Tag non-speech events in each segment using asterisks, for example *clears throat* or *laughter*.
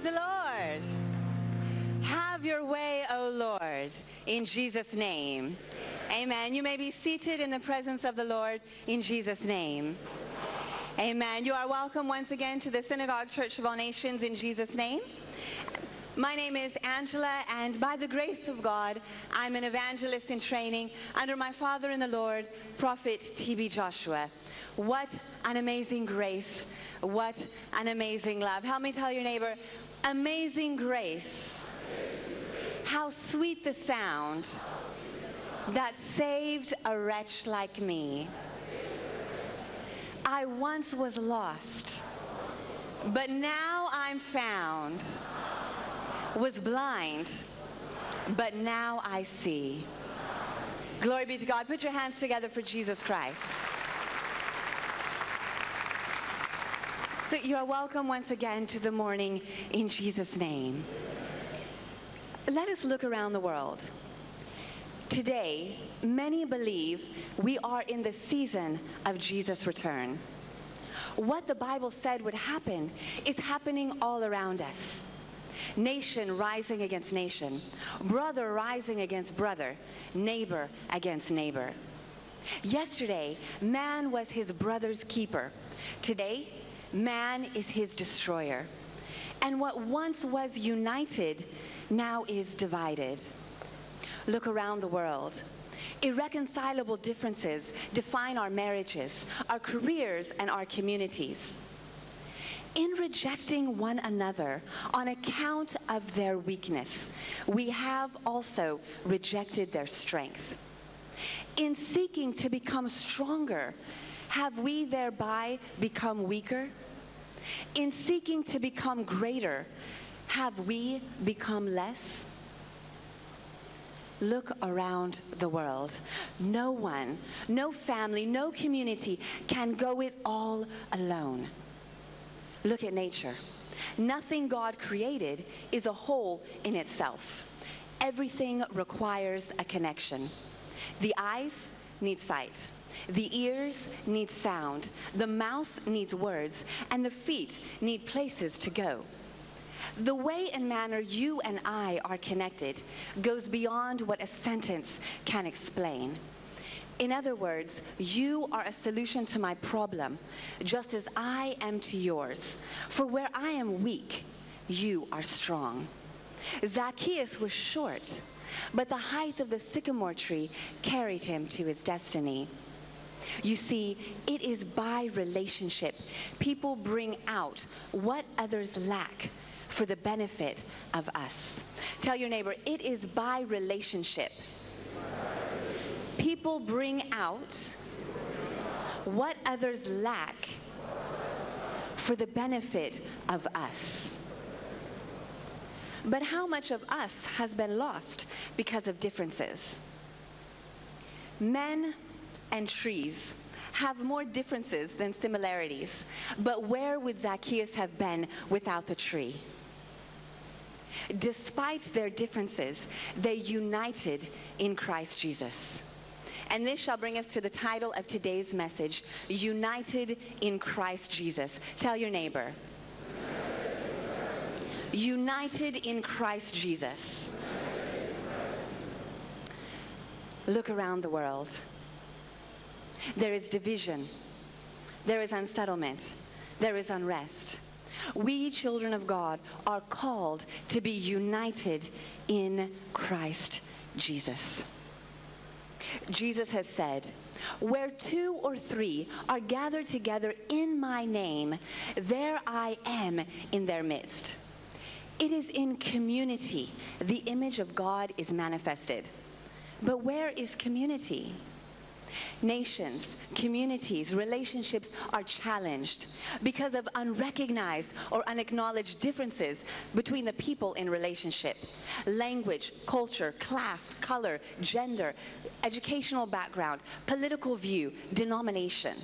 Praise the Lord. Have your way, O Lord, in Jesus' name. Amen. You may be seated in the presence of the Lord in Jesus' name. Amen. You are welcome once again to the Synagogue Church of All Nations in Jesus' name. My name is Angela, and by the grace of God, I'm an evangelist in training under my father in the Lord, Prophet T.B. Joshua. What an amazing grace. What an amazing love. Help me tell your neighbor, amazing grace. How sweet the sound that saved a wretch like me. I once was lost, but now I'm found was blind, but now I see. Glory be to God. Put your hands together for Jesus Christ. So you are welcome once again to the morning in Jesus' name. Let us look around the world. Today, many believe we are in the season of Jesus' return. What the Bible said would happen is happening all around us nation rising against nation, brother rising against brother, neighbor against neighbor. Yesterday, man was his brother's keeper. Today, man is his destroyer. And what once was united now is divided. Look around the world. Irreconcilable differences define our marriages, our careers, and our communities in rejecting one another on account of their weakness, we have also rejected their strength. In seeking to become stronger, have we thereby become weaker? In seeking to become greater, have we become less? Look around the world. No one, no family, no community can go it all alone. Look at nature. Nothing God created is a whole in itself. Everything requires a connection. The eyes need sight. The ears need sound. The mouth needs words. And the feet need places to go. The way and manner you and I are connected goes beyond what a sentence can explain. In other words, you are a solution to my problem, just as I am to yours. For where I am weak, you are strong. Zacchaeus was short, but the height of the sycamore tree carried him to his destiny. You see, it is by relationship people bring out what others lack for the benefit of us. Tell your neighbor, it is by relationship people bring out what others lack for the benefit of us. But how much of us has been lost because of differences? Men and trees have more differences than similarities. But where would Zacchaeus have been without the tree? Despite their differences, they united in Christ Jesus. And this shall bring us to the title of today's message United in Christ Jesus. Tell your neighbor. United in Christ Jesus. Look around the world. There is division. There is unsettlement. There is unrest. We, children of God, are called to be united in Christ Jesus. Jesus has said, Where two or three are gathered together in my name, there I am in their midst. It is in community the image of God is manifested. But where is community? Nations, communities, relationships are challenged because of unrecognized or unacknowledged differences between the people in relationship. Language, culture, class, color, gender, educational background, political view, denomination.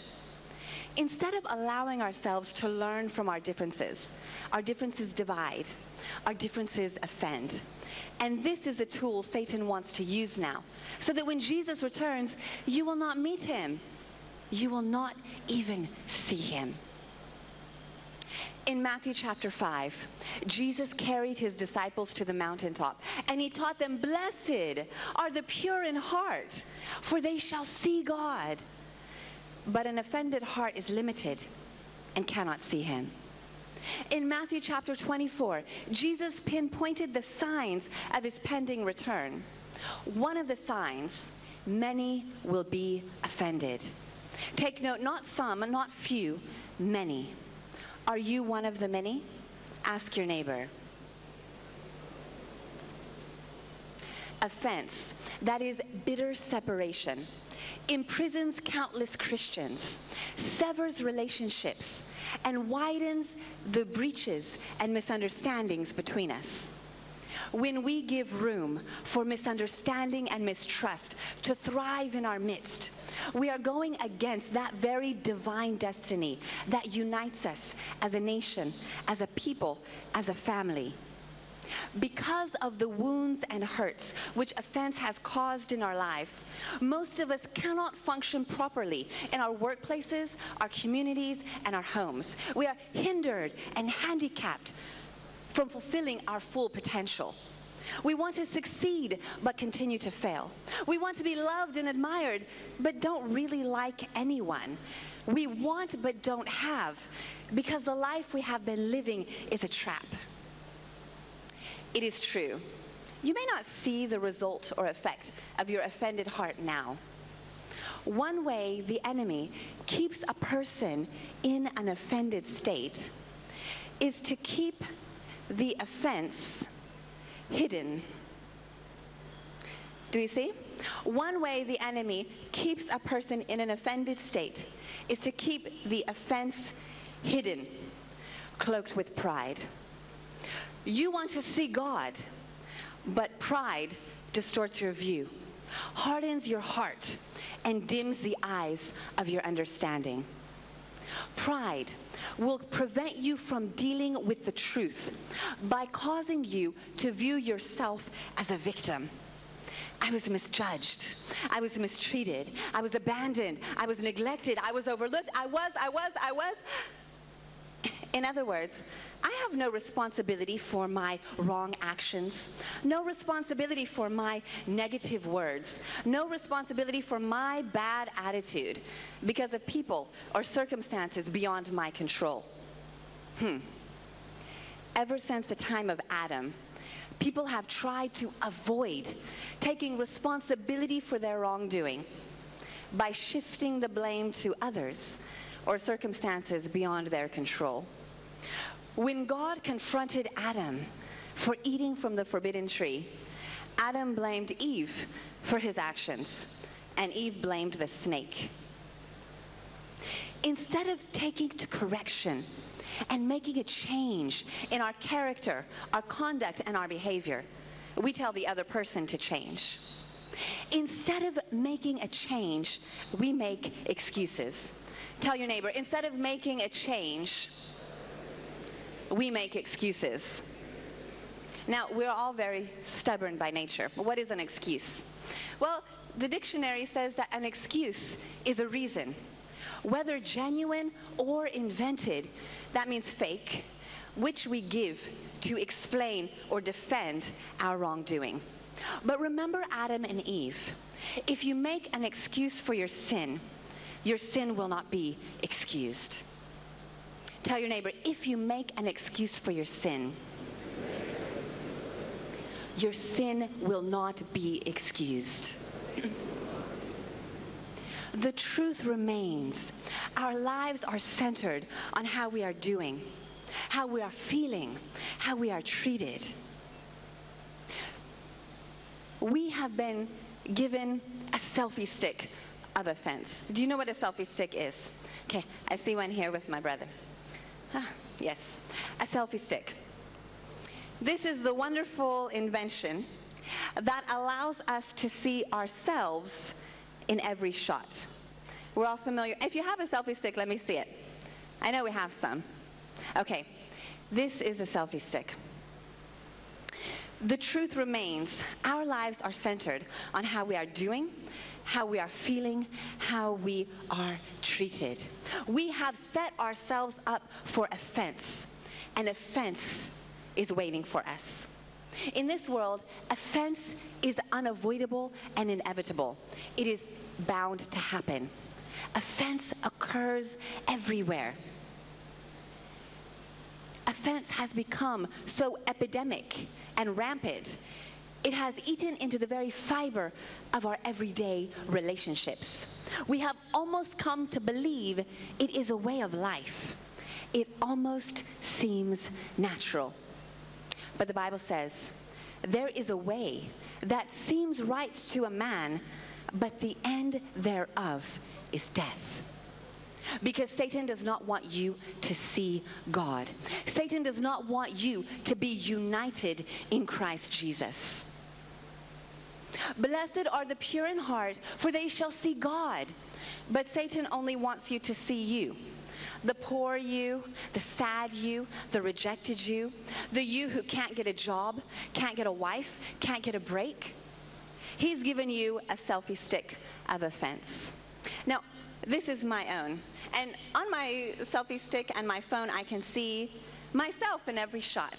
Instead of allowing ourselves to learn from our differences, our differences divide, our differences offend. And this is a tool Satan wants to use now. So that when Jesus returns, you will not meet him. You will not even see him. In Matthew chapter 5, Jesus carried his disciples to the mountaintop and he taught them, Blessed are the pure in heart, for they shall see God. But an offended heart is limited and cannot see him. In Matthew chapter 24, Jesus pinpointed the signs of his pending return. One of the signs, many will be offended. Take note, not some, not few, many. Are you one of the many? Ask your neighbor. Offense, that is bitter separation, imprisons countless Christians, severs relationships, and widens the breaches and misunderstandings between us. When we give room for misunderstanding and mistrust to thrive in our midst, we are going against that very divine destiny that unites us as a nation, as a people, as a family. Because of the wounds and hurts which offense has caused in our life, most of us cannot function properly in our workplaces, our communities, and our homes. We are hindered and handicapped from fulfilling our full potential. We want to succeed but continue to fail. We want to be loved and admired but don't really like anyone. We want but don't have because the life we have been living is a trap. It is true. You may not see the result or effect of your offended heart now. One way the enemy keeps a person in an offended state is to keep the offense hidden. Do you see? One way the enemy keeps a person in an offended state is to keep the offense hidden, cloaked with pride. You want to see God, but pride distorts your view, hardens your heart, and dims the eyes of your understanding. Pride will prevent you from dealing with the truth by causing you to view yourself as a victim. I was misjudged. I was mistreated. I was abandoned. I was neglected. I was overlooked. I was, I was, I was. In other words, I have no responsibility for my wrong actions, no responsibility for my negative words, no responsibility for my bad attitude because of people or circumstances beyond my control. Hmm. Ever since the time of Adam, people have tried to avoid taking responsibility for their wrongdoing by shifting the blame to others or circumstances beyond their control. When God confronted Adam for eating from the forbidden tree, Adam blamed Eve for his actions, and Eve blamed the snake. Instead of taking to correction and making a change in our character, our conduct, and our behavior, we tell the other person to change. Instead of making a change, we make excuses. Tell your neighbor, instead of making a change, we make excuses. Now, we're all very stubborn by nature. What is an excuse? Well, the dictionary says that an excuse is a reason. Whether genuine or invented, that means fake, which we give to explain or defend our wrongdoing. But remember Adam and Eve. If you make an excuse for your sin, your sin will not be excused. Tell your neighbor, if you make an excuse for your sin, your sin will not be excused. the truth remains. Our lives are centered on how we are doing, how we are feeling, how we are treated. We have been given a selfie stick of offense. Do you know what a selfie stick is? Okay, I see one here with my brother. Ah, yes, a selfie stick. This is the wonderful invention that allows us to see ourselves in every shot. We're all familiar. If you have a selfie stick, let me see it. I know we have some. Okay, this is a selfie stick. The truth remains our lives are centered on how we are doing, how we are feeling, how we are treated. We have set ourselves up for offense an offense is waiting for us. In this world, offense is unavoidable and inevitable. It is bound to happen. Offense occurs everywhere. Offense has become so epidemic and rampant. It has eaten into the very fiber of our everyday relationships. We have almost come to believe it is a way of life. It almost seems natural. But the Bible says, there is a way that seems right to a man, but the end thereof is death. Because Satan does not want you to see God. Satan does not want you to be united in Christ Jesus. Blessed are the pure in heart, for they shall see God. But Satan only wants you to see you. The poor you, the sad you, the rejected you, the you who can't get a job, can't get a wife, can't get a break. He's given you a selfie stick of offense. Now, this is my own. And on my selfie stick and my phone, I can see myself in every shot.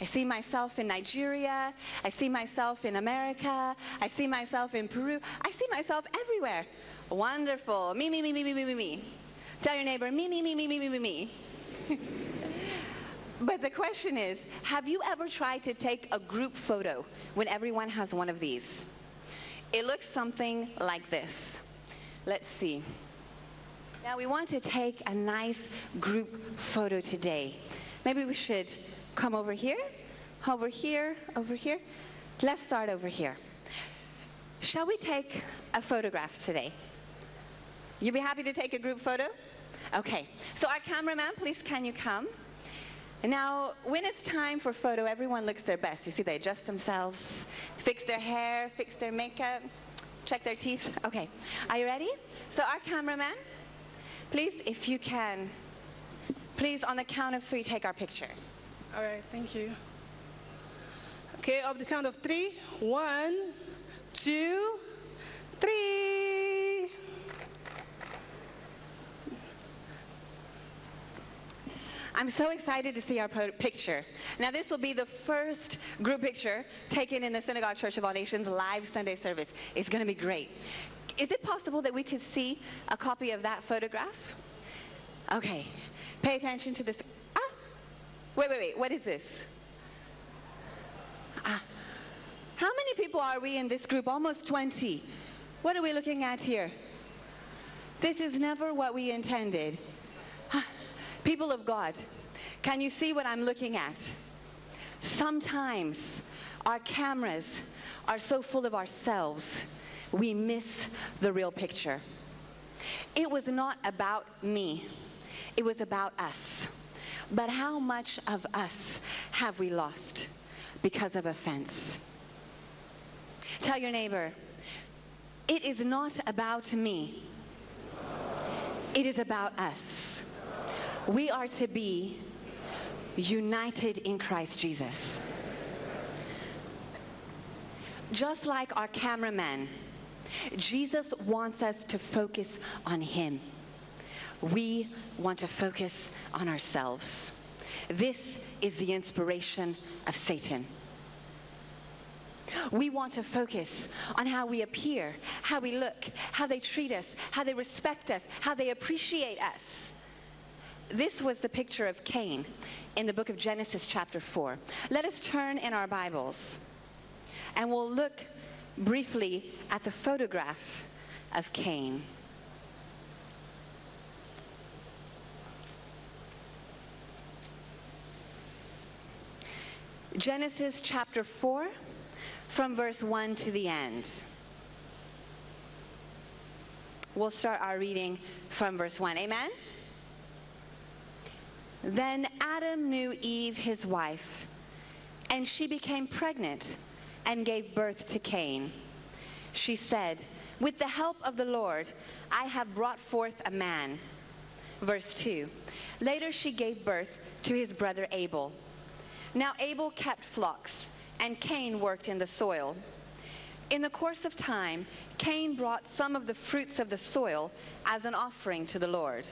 I see myself in Nigeria. I see myself in America. I see myself in Peru. I see myself everywhere. Wonderful. Me, me, me, me, me, me, me, me. Tell your neighbor, me, me, me, me, me, me, me, me. but the question is, have you ever tried to take a group photo when everyone has one of these? It looks something like this. Let's see. Now we want to take a nice group photo today. Maybe we should come over here, over here, over here. Let's start over here. Shall we take a photograph today? You be happy to take a group photo? Okay. So our cameraman, please can you come? Now, when it's time for photo, everyone looks their best. You see, they adjust themselves, fix their hair, fix their makeup, check their teeth. Okay. Are you ready? So our cameraman, please, if you can, please, on the count of three, take our picture. All right, thank you. Okay, of the count of three. One, two, three. I'm so excited to see our picture. Now, this will be the first group picture taken in the Synagogue Church of All Nations live Sunday service. It's going to be great. Is it possible that we could see a copy of that photograph? Okay. Pay attention to this. Wait, wait, wait. What is this? Ah. How many people are we in this group? Almost 20. What are we looking at here? This is never what we intended. Ah. People of God, can you see what I'm looking at? Sometimes our cameras are so full of ourselves, we miss the real picture. It was not about me, it was about us. But how much of us have we lost because of offense? Tell your neighbor, it is not about me, it is about us. We are to be united in Christ Jesus. Just like our cameraman, Jesus wants us to focus on Him. We want to focus on ourselves. This is the inspiration of Satan. We want to focus on how we appear, how we look, how they treat us, how they respect us, how they appreciate us. This was the picture of Cain in the book of Genesis, chapter 4. Let us turn in our Bibles and we'll look briefly at the photograph of Cain. Genesis chapter 4, from verse 1 to the end. We'll start our reading from verse 1. Amen? Then Adam knew Eve, his wife, and she became pregnant and gave birth to Cain. She said, With the help of the Lord, I have brought forth a man. Verse 2. Later she gave birth to his brother Abel. Now Abel kept flocks, and Cain worked in the soil. In the course of time, Cain brought some of the fruits of the soil as an offering to the Lord.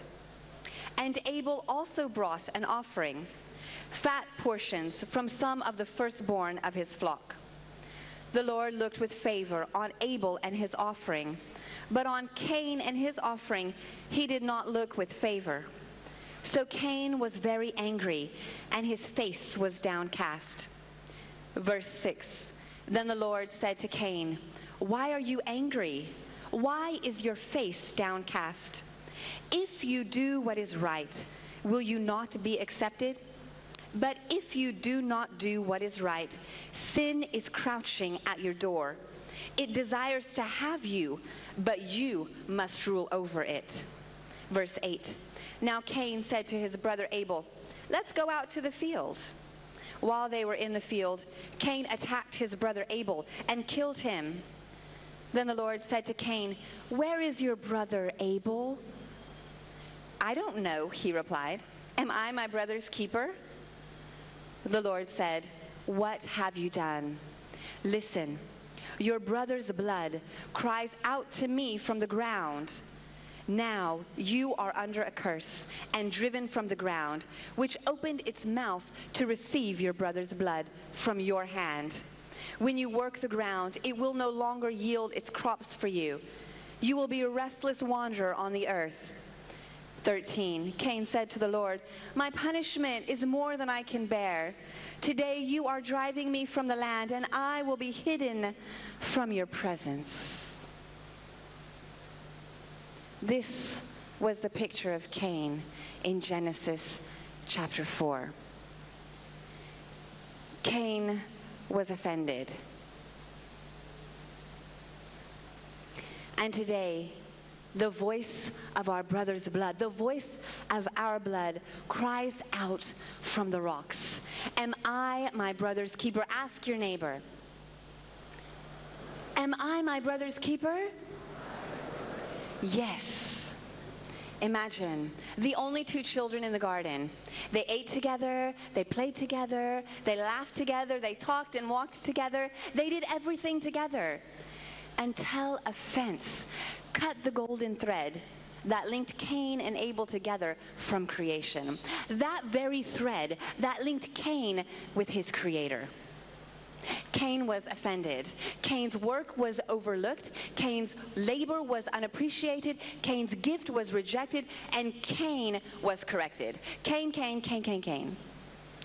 And Abel also brought an offering. fat portions from some of the firstborn of his flock. The Lord looked with favor on Abel and his offering, but on Cain and his offering he did not look with favor. So Cain was very angry, and his face was downcast. Verse 6 Then the Lord said to Cain, Why are you angry? Why is your face downcast? If you do what is right, will you not be accepted? But if you do not do what is right, sin is crouching at your door. It desires to have you, but you must rule over it. Verse 8 Now Cain said to his brother Abel, Let's go out to the field. While they were in the field, Cain attacked his brother Abel and killed him. Then the Lord said to Cain, Where is your brother Abel? I don't know, he replied. Am I my brother's keeper? The Lord said, What have you done? Listen, your brother's blood cries out to me from the ground. Now you are under a curse and driven from the ground, which opened its mouth to receive your brother's blood from your hand. When you work the ground, it will no longer yield its crops for you. You will be a restless wanderer on the earth. 13. Cain said to the Lord, My punishment is more than I can bear. Today you are driving me from the land, and I will be hidden from your presence. This was the picture of Cain in Genesis chapter 4. Cain was offended. And today, the voice of our brother's blood, the voice of our blood cries out from the rocks. Am I my brother's keeper? Ask your neighbor. Am I my brother's keeper? Yes. Imagine the only two children in the garden. They ate together, they played together, they laughed together, they talked and walked together, they did everything together until a fence cut the golden thread that linked Cain and Abel together from creation. That very thread that linked Cain with his creator. Cain was offended. Cain's work was overlooked. Cain's labor was unappreciated. Cain's gift was rejected. And Cain was corrected. Cain, Cain, Cain, Cain, Cain.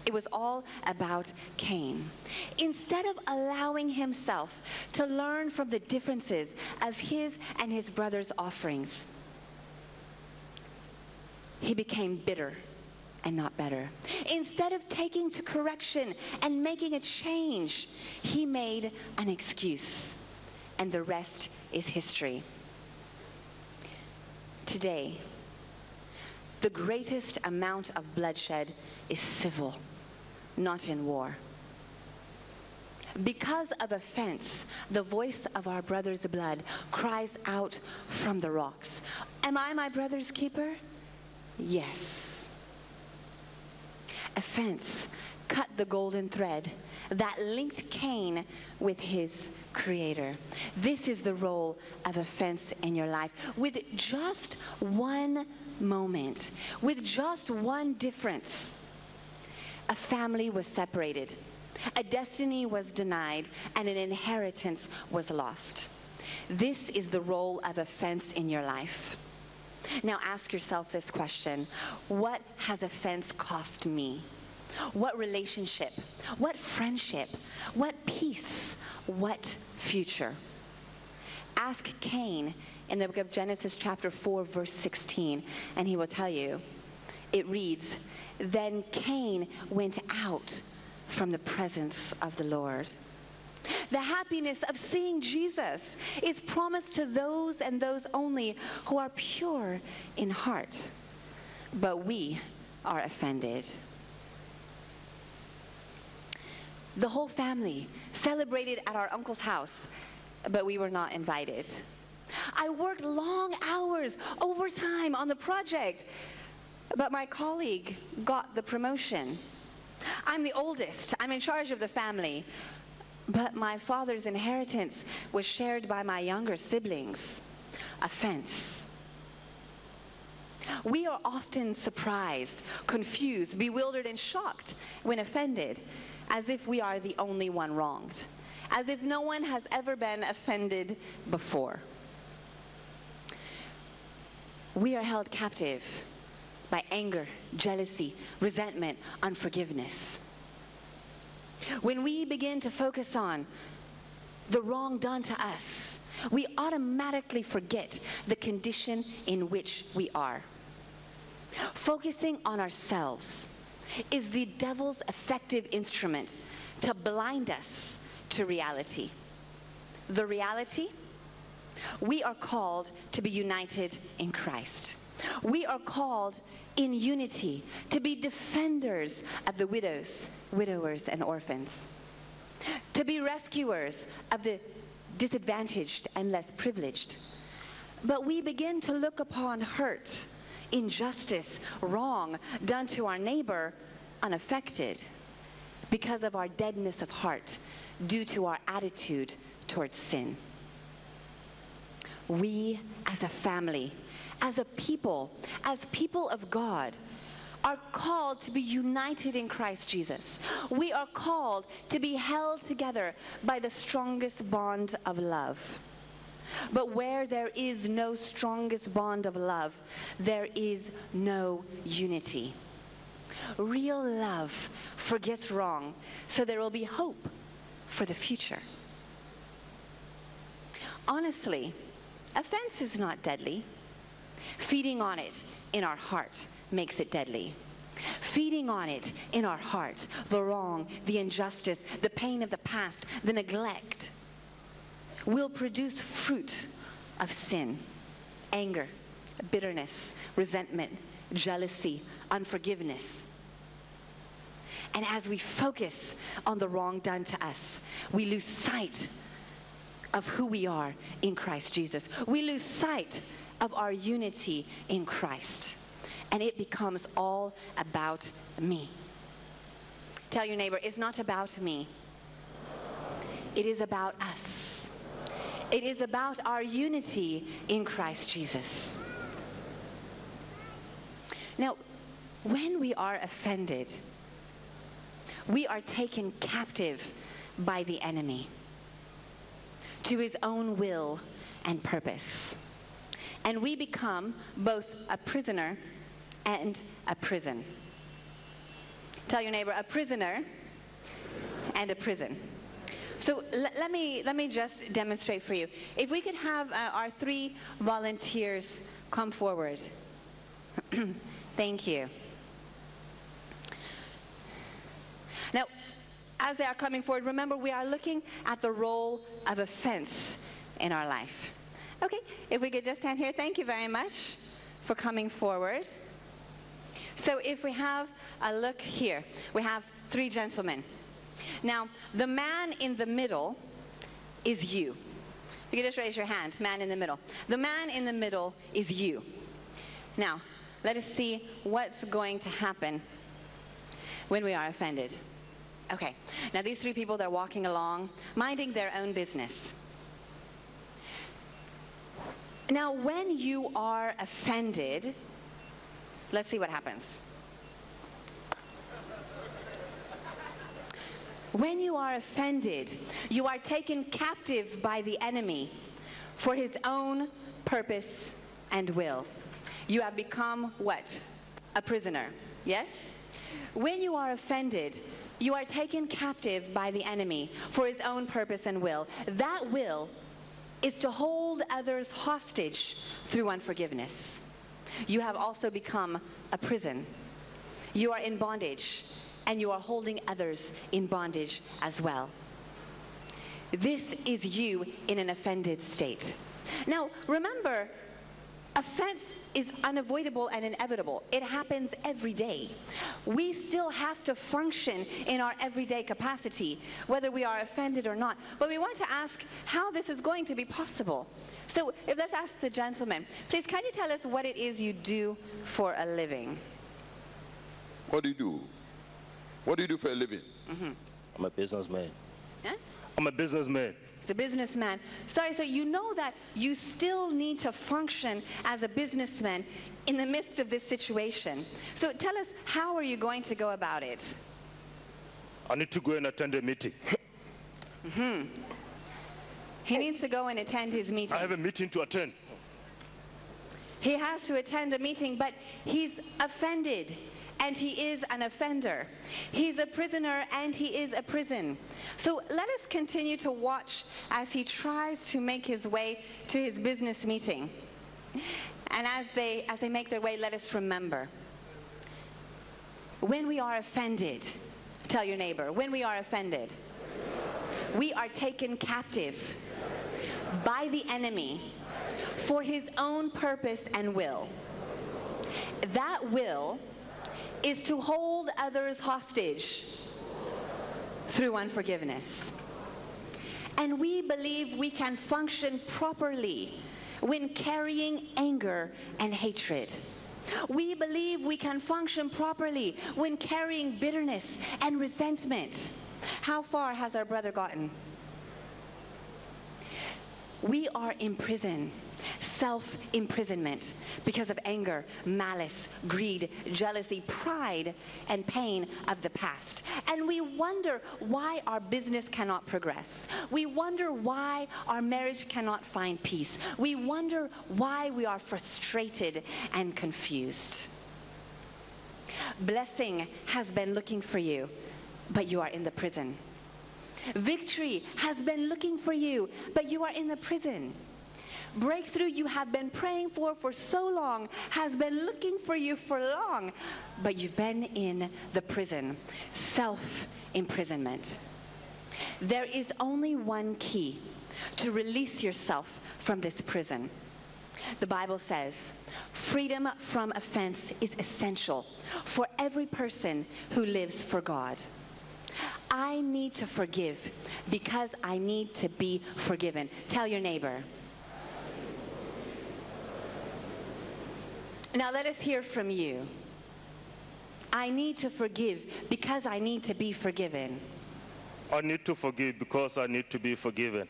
It was all about Cain. Instead of allowing himself to learn from the differences of his and his brother's offerings, he became bitter and not better. Instead of taking to correction and making a change, he made an excuse. And the rest is history. Today, the greatest amount of bloodshed is civil, not in war. Because of offense, the voice of our brother's blood cries out from the rocks. Am I my brother's keeper? Yes. Offense cut the golden thread that linked Cain with his creator. This is the role of offense in your life. With just one moment, with just one difference, a family was separated, a destiny was denied, and an inheritance was lost. This is the role of offense in your life. Now ask yourself this question What has offense cost me? What relationship? What friendship? What peace? What future? Ask Cain in the book of Genesis, chapter 4, verse 16, and he will tell you. It reads Then Cain went out from the presence of the Lord. The happiness of seeing Jesus is promised to those and those only who are pure in heart. But we are offended. The whole family celebrated at our uncle's house, but we were not invited. I worked long hours, overtime on the project, but my colleague got the promotion. I'm the oldest, I'm in charge of the family, but my father's inheritance was shared by my younger siblings. Offense. We are often surprised, confused, bewildered, and shocked when offended, as if we are the only one wronged, as if no one has ever been offended before. We are held captive by anger, jealousy, resentment, unforgiveness. When we begin to focus on the wrong done to us, we automatically forget the condition in which we are. Focusing on ourselves is the devil's effective instrument to blind us to reality. The reality? We are called to be united in Christ. We are called in unity to be defenders of the widows, widowers, and orphans, to be rescuers of the disadvantaged and less privileged. But we begin to look upon hurt, injustice, wrong done to our neighbor unaffected because of our deadness of heart due to our attitude towards sin. We as a family, as a people, as people of God, are called to be united in Christ Jesus. We are called to be held together by the strongest bond of love. But where there is no strongest bond of love, there is no unity. Real love forgets wrong, so there will be hope for the future. Honestly, offense is not deadly. Feeding on it in our heart makes it deadly. Feeding on it in our heart, the wrong, the injustice, the pain of the past, the neglect, will produce fruit of sin, anger, bitterness, resentment, jealousy, unforgiveness. And as we focus on the wrong done to us, we lose sight of who we are in Christ Jesus. We lose sight of our unity in Christ. And it becomes all about me. Tell your neighbor, it's not about me. It is about us. It is about our unity in Christ Jesus. Now, when we are offended, we are taken captive by the enemy to his own will and purpose. And we become both a prisoner and a prison. Tell your neighbor, a prisoner and a prison. So l- let, me, let me just demonstrate for you. If we could have uh, our three volunteers come forward. *clears throat* Thank you. Now, as they are coming forward, remember we are looking at the role of offense in our life. Okay, if we could just stand here, thank you very much for coming forward. So if we have a look here, we have three gentlemen. Now, the man in the middle is you. You can just raise your hand, man in the middle. The man in the middle is you. Now, let us see what's going to happen when we are offended. Okay, now these three people, they're walking along, minding their own business. Now, when you are offended, let's see what happens. When you are offended, you are taken captive by the enemy for his own purpose and will. You have become what? A prisoner. Yes? When you are offended, you are taken captive by the enemy for his own purpose and will. That will is to hold others hostage through unforgiveness. You have also become a prison. You are in bondage, and you are holding others in bondage as well. This is you in an offended state. Now, remember, offense is unavoidable and inevitable. It happens every day. We still have to function in our everyday capacity, whether we are offended or not. But we want to ask how this is going to be possible. So if let's ask the gentleman, please can you tell us what it is you do for a living? What do you do? What do you do for a living? Mm-hmm. I'm a businessman. Huh? I'm a businessman. He's a businessman. Sorry, so you know that you still need to function as a businessman in the midst of this situation. So tell us, how are you going to go about it? I need to go and attend a meeting. Hmm. He needs to go and attend his meeting. I have a meeting to attend. He has to attend a meeting, but he's offended and he is an offender. He's a prisoner and he is a prison. So let us continue to watch as he tries to make his way to his business meeting. And as they, as they make their way, let us remember when we are offended, tell your neighbor, when we are offended, we are taken captive by the enemy for his own purpose and will. That will is to hold others hostage through unforgiveness. And we believe we can function properly when carrying anger and hatred. We believe we can function properly when carrying bitterness and resentment. How far has our brother gotten? We are in prison, self imprisonment, because of anger, malice, greed, jealousy, pride, and pain of the past. And we wonder why our business cannot progress. We wonder why our marriage cannot find peace. We wonder why we are frustrated and confused. Blessing has been looking for you, but you are in the prison. Victory has been looking for you, but you are in the prison. Breakthrough you have been praying for for so long has been looking for you for long, but you've been in the prison. Self imprisonment. There is only one key to release yourself from this prison. The Bible says, freedom from offense is essential for every person who lives for God. I need to forgive because I need to be forgiven. Tell your neighbor. Now let us hear from you. I need to forgive because I need to be forgiven. I need to forgive because I need to be forgiven.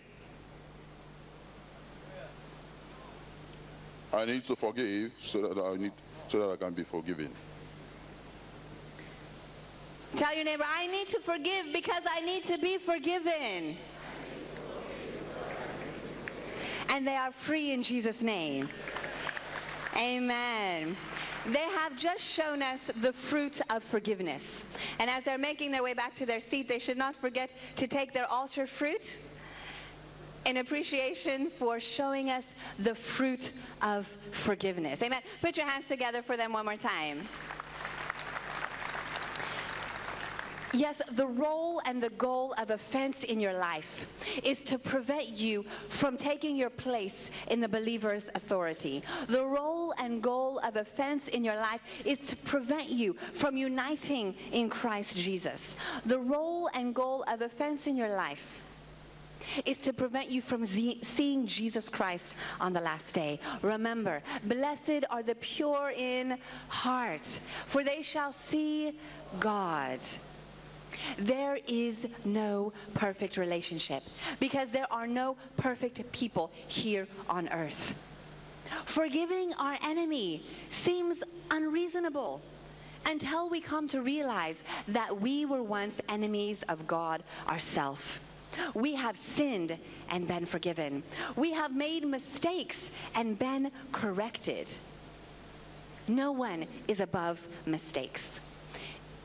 I need to forgive so that I need so that I can be forgiven. Tell your neighbor, I need to forgive because I need to be forgiven. And they are free in Jesus' name. Amen. They have just shown us the fruit of forgiveness. And as they're making their way back to their seat, they should not forget to take their altar fruit in appreciation for showing us the fruit of forgiveness. Amen. Put your hands together for them one more time. Yes, the role and the goal of offense in your life is to prevent you from taking your place in the believer's authority. The role and goal of offense in your life is to prevent you from uniting in Christ Jesus. The role and goal of offense in your life is to prevent you from seeing Jesus Christ on the last day. Remember, blessed are the pure in heart, for they shall see God. There is no perfect relationship because there are no perfect people here on earth. Forgiving our enemy seems unreasonable until we come to realize that we were once enemies of God ourselves. We have sinned and been forgiven. We have made mistakes and been corrected. No one is above mistakes.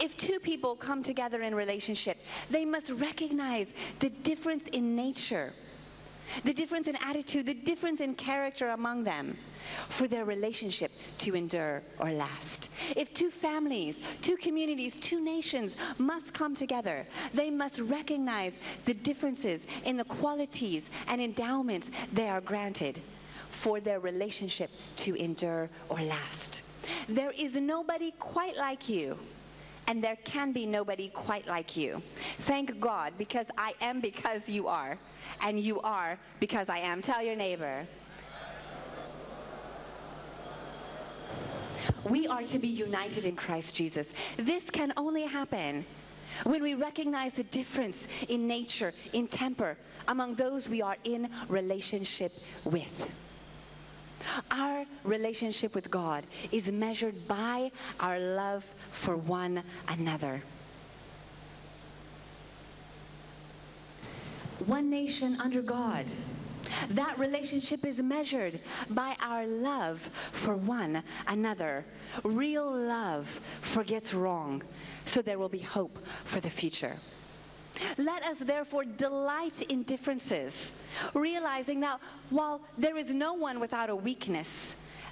If two people come together in relationship, they must recognize the difference in nature, the difference in attitude, the difference in character among them for their relationship to endure or last. If two families, two communities, two nations must come together, they must recognize the differences in the qualities and endowments they are granted for their relationship to endure or last. There is nobody quite like you and there can be nobody quite like you. Thank God because I am because you are, and you are because I am. Tell your neighbor. We are to be united in Christ Jesus. This can only happen when we recognize the difference in nature, in temper, among those we are in relationship with. Our relationship with God is measured by our love for one another. One nation under God. That relationship is measured by our love for one another. Real love forgets wrong, so there will be hope for the future. Let us therefore delight in differences, realizing that while there is no one without a weakness,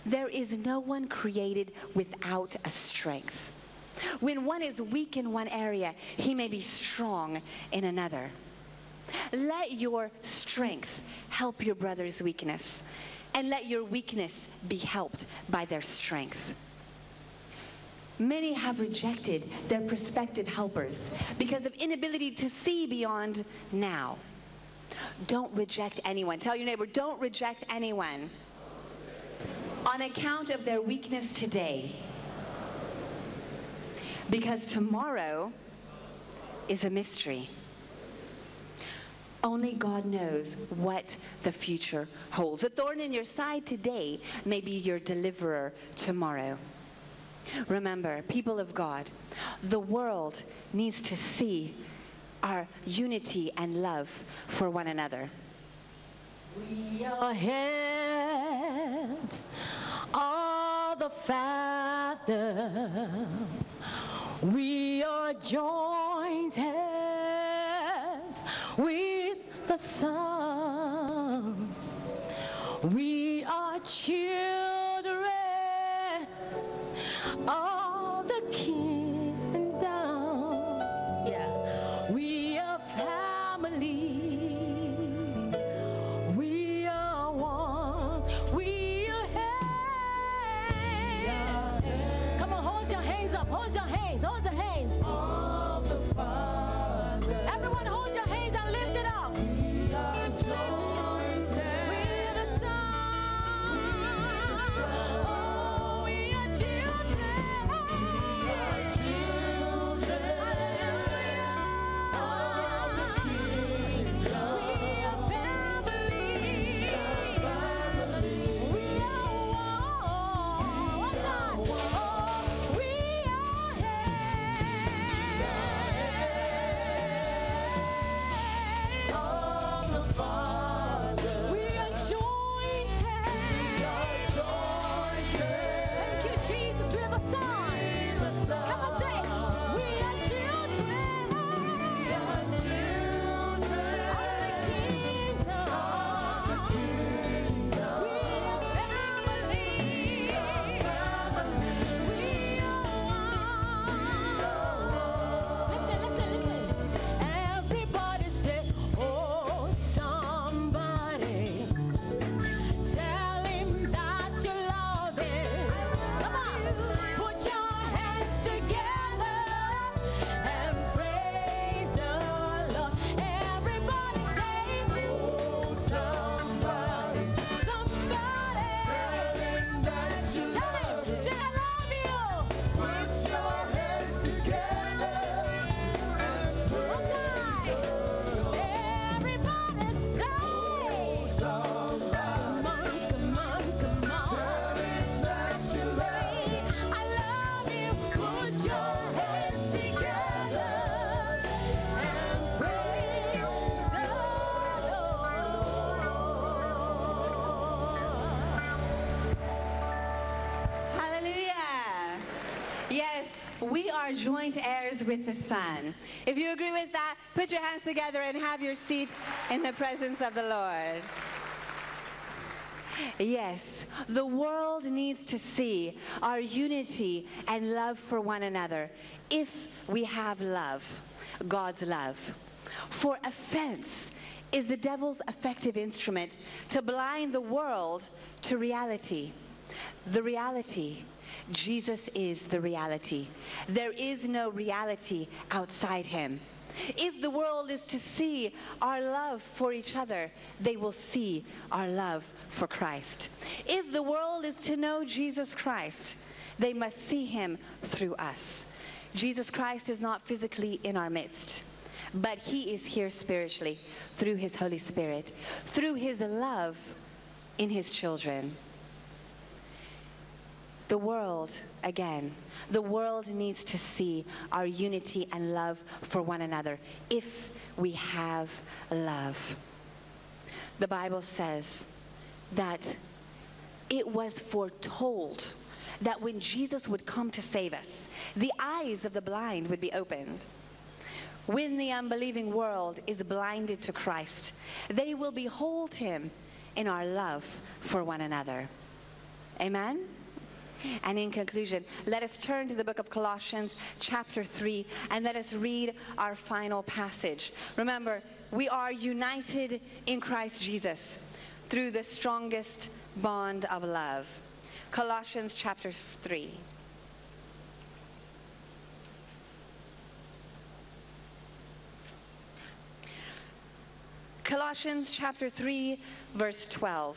there is no one created without a strength. When one is weak in one area, he may be strong in another. Let your strength help your brother's weakness, and let your weakness be helped by their strength. Many have rejected their prospective helpers because of inability to see beyond now. Don't reject anyone. Tell your neighbor, don't reject anyone on account of their weakness today. Because tomorrow is a mystery. Only God knows what the future holds. A thorn in your side today may be your deliverer tomorrow. Remember, people of God, the world needs to see our unity and love for one another. We are hands of the Father. We are joined hands with the Son. We are children with the Son. If you agree with that, put your hands together and have your seat in the presence of the Lord. Yes, the world needs to see our unity and love for one another if we have love, God's love. For offense is the devil's effective instrument to blind the world to reality. The reality. Jesus is the reality. There is no reality outside him. If the world is to see our love for each other, they will see our love for Christ. If the world is to know Jesus Christ, they must see him through us. Jesus Christ is not physically in our midst, but he is here spiritually through his Holy Spirit, through his love in his children. The world, again, the world needs to see our unity and love for one another if we have love. The Bible says that it was foretold that when Jesus would come to save us, the eyes of the blind would be opened. When the unbelieving world is blinded to Christ, they will behold him in our love for one another. Amen? And in conclusion, let us turn to the book of Colossians, chapter 3, and let us read our final passage. Remember, we are united in Christ Jesus through the strongest bond of love. Colossians chapter 3. Colossians chapter 3, verse 12.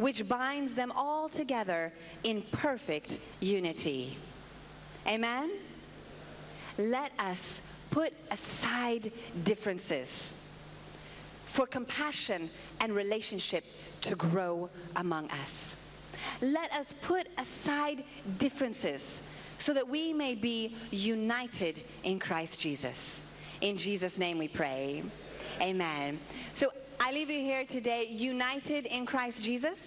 which binds them all together in perfect unity. Amen? Let us put aside differences for compassion and relationship to grow among us. Let us put aside differences so that we may be united in Christ Jesus. In Jesus' name we pray. Amen. So I leave you here today united in Christ Jesus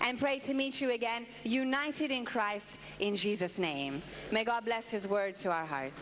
and pray to meet you again united in Christ in Jesus' name. May God bless his word to our hearts.